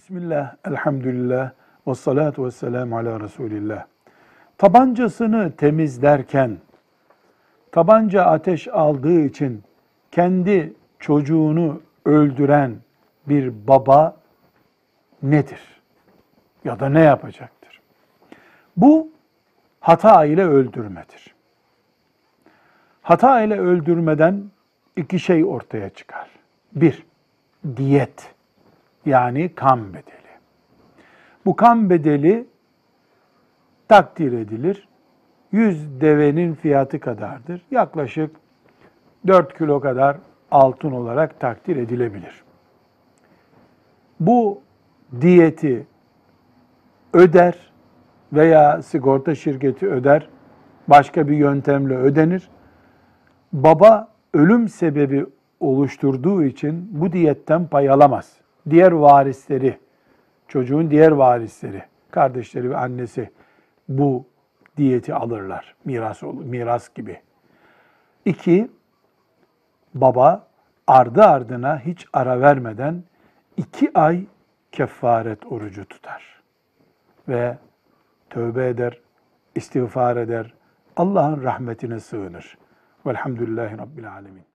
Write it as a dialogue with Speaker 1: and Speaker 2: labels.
Speaker 1: Bismillah, elhamdülillah, ve salatu ve selamu ala Resulillah. Tabancasını temizlerken, tabanca ateş aldığı için kendi çocuğunu öldüren bir baba nedir? Ya da ne yapacaktır? Bu hata ile öldürmedir. Hata ile öldürmeden iki şey ortaya çıkar. Bir, diyet yani kan bedeli. Bu kan bedeli takdir edilir. 100 devenin fiyatı kadardır. Yaklaşık 4 kilo kadar altın olarak takdir edilebilir. Bu diyeti öder veya sigorta şirketi öder, başka bir yöntemle ödenir. Baba ölüm sebebi oluşturduğu için bu diyetten pay alamaz. Diğer varisleri, çocuğun diğer varisleri, kardeşleri ve annesi bu diyeti alırlar. Miras miras gibi. İki, baba ardı ardına hiç ara vermeden iki ay kefaret orucu tutar. Ve tövbe eder, istiğfar eder, Allah'ın rahmetine sığınır. Velhamdülillahi Rabbil Alemin.